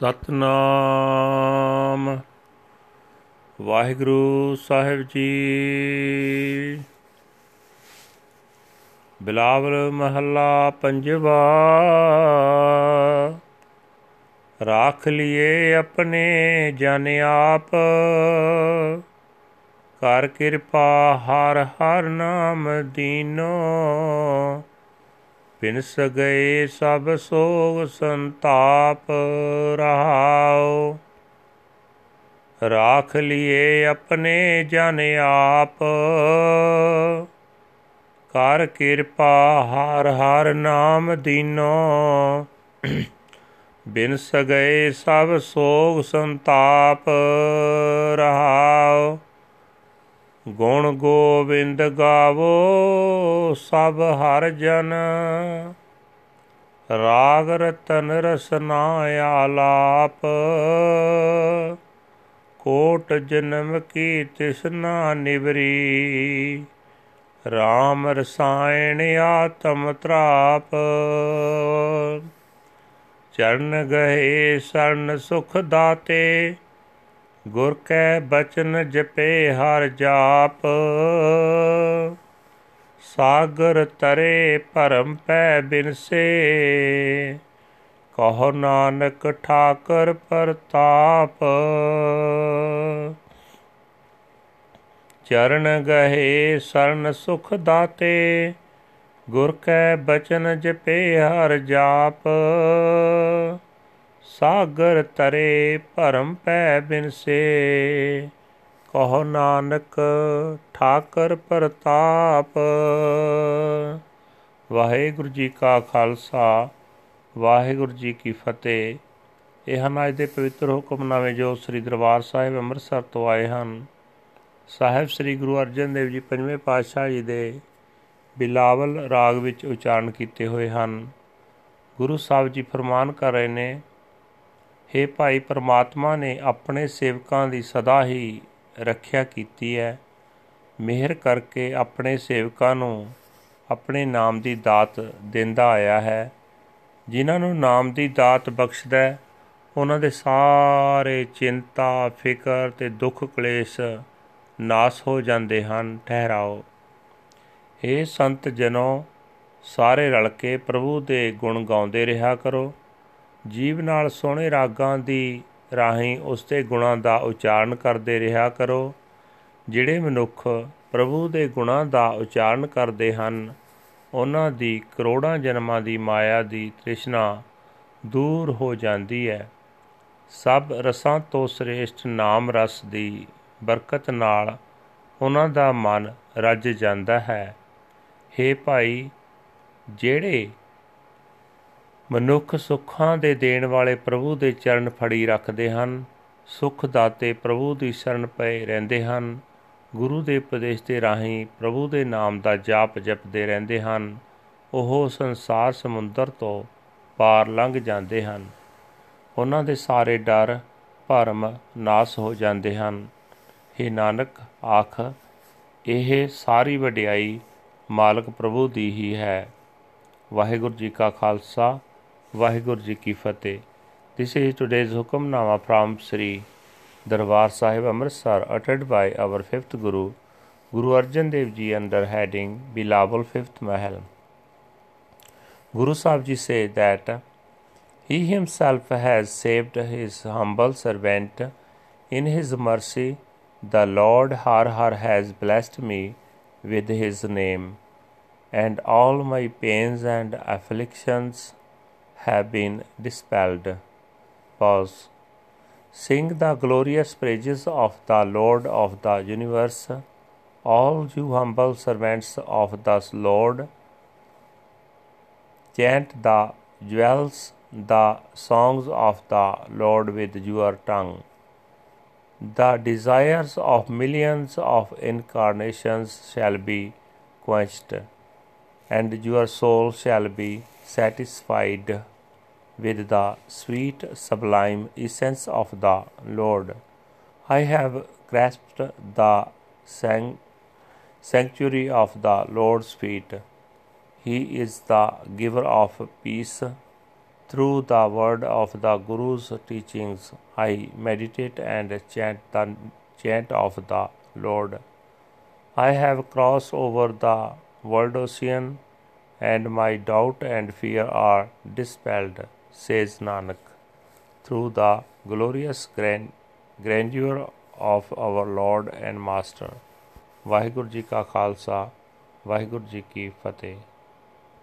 ਸਤਨਾਮ। ਵਾਹਿਗੁਰੂ ਸਾਹਿਬ ਜੀ। ਬਿਲਾਵਲ ਮਹੱਲਾ ਪੰਜਵਾ। ਰਾਖ ਲਿਏ ਆਪਣੇ ਜਨ ਆਪ। ਕਰ ਕਿਰਪਾ ਹਰ ਹਰ ਨਾਮ ਦੀਨੋ। ਬਿਨਸ ਗਏ ਸਭ ਸੋਗ ਸੰਤਾਪ ਰਹਾਓ ਰਾਖ ਲਿਏ ਆਪਣੇ ਜਨ ਆਪ। ਕਰ ਕਿਰਪਾ ਹਰ ਹਰ ਨਾਮ ਦੀਨੋ। ਬਿਨ ਸਗਏ ਸਭ ਸੋਗ ਸੰਤਾਪ ਰਹਾਓ ਗੁਣ ਗੋਬਿੰਦ ਗਾਵੋ, ਸਭ ਹਰ ਜਨ। ਰਾਗ ਰਤਨ ਰਸਨਾ ਆਲਾਪ, ਕੋਟ ਜਨਮ ਕੀ ਤਿਸਨਾ ਨਿਵਰੀ। RAM ਰਸਾਇਣ ਆਤਮ ਤ੍ਰਾਪ। ਚਰਨ ਗਏ ਸਰਨ ਸੁਖ ਦਾਤੇ ਗੁਰ ਕੈ ਬਚਨ ਜਪੇ ਹਰ ਜਾਪ। ਸਾਗਰ ਤਰੇ ਭਰਮ ਪੈ ਬਿਨਸੇ। ਕਹੋ ਨਾਨਕ ਠਾਕਰ ਪ੍ਰਤਾਪ। ਚਰਨ ਗਏ ਸਰਨ ਸੁਖ ਦਾਤੇ। ਗੁਰ ਕੈ ਬਚਨ ਜਪੇ ਹਰ ਜਾਪ। ਸਾਗਰ ਤਰੇ ਭਰਮ ਪੈ ਬਿਨਸੇ ਕਹੋ ਨਾਨਕ ਠਾਕਰ ਪ੍ਰਤਾਪ। ਵਾਹਿਗੁਰੂ ਜੀ ਕਾ ਖਾਲਸਾ, ਵਾਹਿਗੁਰੂ ਜੀ ਕੀ ਫਤਿਹ। ਇਹ ਹਨ ਅੱਜ ਦੇ ਪਵਿੱਤਰ ਹੁਕਮਨਾਮੇ ਜੋ ਸ੍ਰੀ ਦਰਬਾਰ ਸਾਹਿਬ ਅੰਮ੍ਰਿਤਸਰ ਤੋਂ ਆਏ ਹਨ, ਸਾਹਿਬ ਸ੍ਰੀ ਗੁਰੂ ਅਰਜਨ ਦੇਵ ਜੀ ਪੰਜਵੇਂ ਪਾਤਸ਼ਾਹ ਜੀ ਦੇ ਬਿਲਾਵਲ ਰਾਗ ਵਿੱਚ ਉਚਾਰਨ ਕੀਤੇ ਹੋਏ ਹਨ। ਗੁਰੂ ਸਾਹਿਬ ਜੀ ਫਰਮਾਨ ਕਰ ਰਹੇ ਨੇ हे ਭਾਈ, ਪ੍ਰਮਾਤਮਾ ਨੇ ਆਪਣੇ ਸੇਵਕਾਂ ਦੀ ਸਦਾ ਹੀ ਰੱਖਿਆ ਕੀਤੀ ਹੈ। ਮਿਹਰ ਕਰਕੇ ਆਪਣੇ ਸੇਵਕਾਂ ਨੂੰ ਆਪਣੇ ਨਾਮ ਦੀ ਦਾਤ ਦਿੰਦਾ ਆਇਆ ਹੈ। ਜਿਨ੍ਹਾਂ ਨੂੰ ਨਾਮ ਦੀ ਦਾਤ ਬਖਸ਼ਦਾ ਹੈ, ਉਹਨਾਂ ਦੇ ਸਾਰੇ ਚਿੰਤਾ, ਫਿਕਰ ਤੇ ਦੁੱਖ ਕਲੇਸ਼ ਨਾਸ ਹੋ ਜਾਂਦੇ ਹਨ। ਠਹਿਰਾਓ। ਏ ਸੰਤ ਜਨੋ, ਸਾਰੇ ਰਲ ਕੇ ਪ੍ਰਭੂ ਦੇ ਗੁਣ ਗਾਉਂਦੇ ਰਿਹਾ ਕਰੋ। ਜੀਵ ਨਾਲ ਸੋਹਣੇ ਰਾਗਾਂ ਦੀ ਰਾਹੀਂ ਉਸ ਦੇ ਗੁਣਾਂ ਦਾ ਉਚਾਰਨ ਕਰਦੇ ਰਿਹਾ ਕਰੋ। ਜਿਹੜੇ ਮਨੁੱਖ ਪ੍ਰਭੂ ਦੇ ਗੁਣਾਂ ਦਾ ਉਚਾਰਨ ਕਰਦੇ ਹਨ, ਉਹਨਾਂ ਦੀ ਕਰੋੜਾਂ ਜਨਮਾਂ ਦੀ ਮਾਇਆ ਦੀ ਤ੍ਰਿਸ਼ਨਾ ਦੂਰ ਹੋ ਜਾਂਦੀ ਹੈ। ਸਭ ਰਸਾਂ ਤੋਂ ਸ੍ਰੇਸ਼ਟ ਨਾਮ ਰਸ ਦੀ ਬਰਕਤ ਨਾਲ ਉਹਨਾਂ ਦਾ ਮਨ ਰੱਜ ਜਾਂਦਾ ਹੈ। हे ਭਾਈ, ਜਿਹੜੇ ਮਨੁੱਖ ਸੁੱਖਾਂ ਦੇ ਦੇਣ ਵਾਲੇ ਪ੍ਰਭੂ ਦੇ ਚਰਨ ਫੜੀ ਰੱਖਦੇ ਹਨ। ਸੁਖ ਦਾਤੇ ਪ੍ਰਭੂ ਦੀ ਸ਼ਰਨ ਪਏ ਰਹਿੰਦੇ ਹਨ। ਗੁਰੂ ਦੇ ਉਪਦੇਸ਼ ਦੇ ਰਾਹੀਂ ਪ੍ਰਭੂ ਦੇ ਨਾਮ ਦਾ ਜਾਪ ਜਪਦੇ ਰਹਿੰਦੇ ਹਨ। ਉਹ ਸੰਸਾਰ ਸਮੁੰਦਰ ਤੋਂ ਪਾਰ ਲੰਘ ਜਾਂਦੇ ਹਨ। ਉਹਨਾਂ ਦੇ ਸਾਰੇ ਡਰ, ਭਰਮ ਨਾਸ ਹੋ ਜਾਂਦੇ ਹਨ। हे ਨਾਨਕ, ਆਖ, ਇਹ ਸਾਰੀ ਵਡਿਆਈ ਮਾਲਕ ਪ੍ਰਭੂ ਦੀ ਹੀ ਹੈ। ਵਾਹਿਗੁਰੂ ਜੀ ਕਾ ਖਾਲਸਾ। ਵਾਹਿਗੁਰੂ ਜੀ ਕੀ ਫਤਿਹ this is today's Hukamnama from Sri Darbar Sahib Amritsar ਅਟਟਡ by our 5th Guru Guru Arjan Dev ji under heading Bilawal 5th Mahal Guru Savji said that he himself has saved his humble servant. In his mercy, the Lord Har Har has blessed me with his name, and all my pains and afflictions have been dispelled. Pause. Sing the glorious praises of the Lord of the universe, all you humble servants of the Lord. Chant the jewels, the songs of the Lord with your tongue. The desires of millions of incarnations shall be quenched, and your soul shall be satisfied with the sweet sublime essence of the Lord. I have grasped the sanctuary of the Lord's feet. He is the giver of peace. Through the word of the Guru's teachings, I meditate and chant the chant of the Lord. I have crossed over the world ocean, and my doubt and fear are dispelled, says Nanak, through the glorious grand, grandeur of our Lord and Master. Waheguru ji ਕਾ ਖਾਲਸਾ ਵਾਹਿਗੁਰੂ ਜੀ ਕੀ ਫਤਿਹ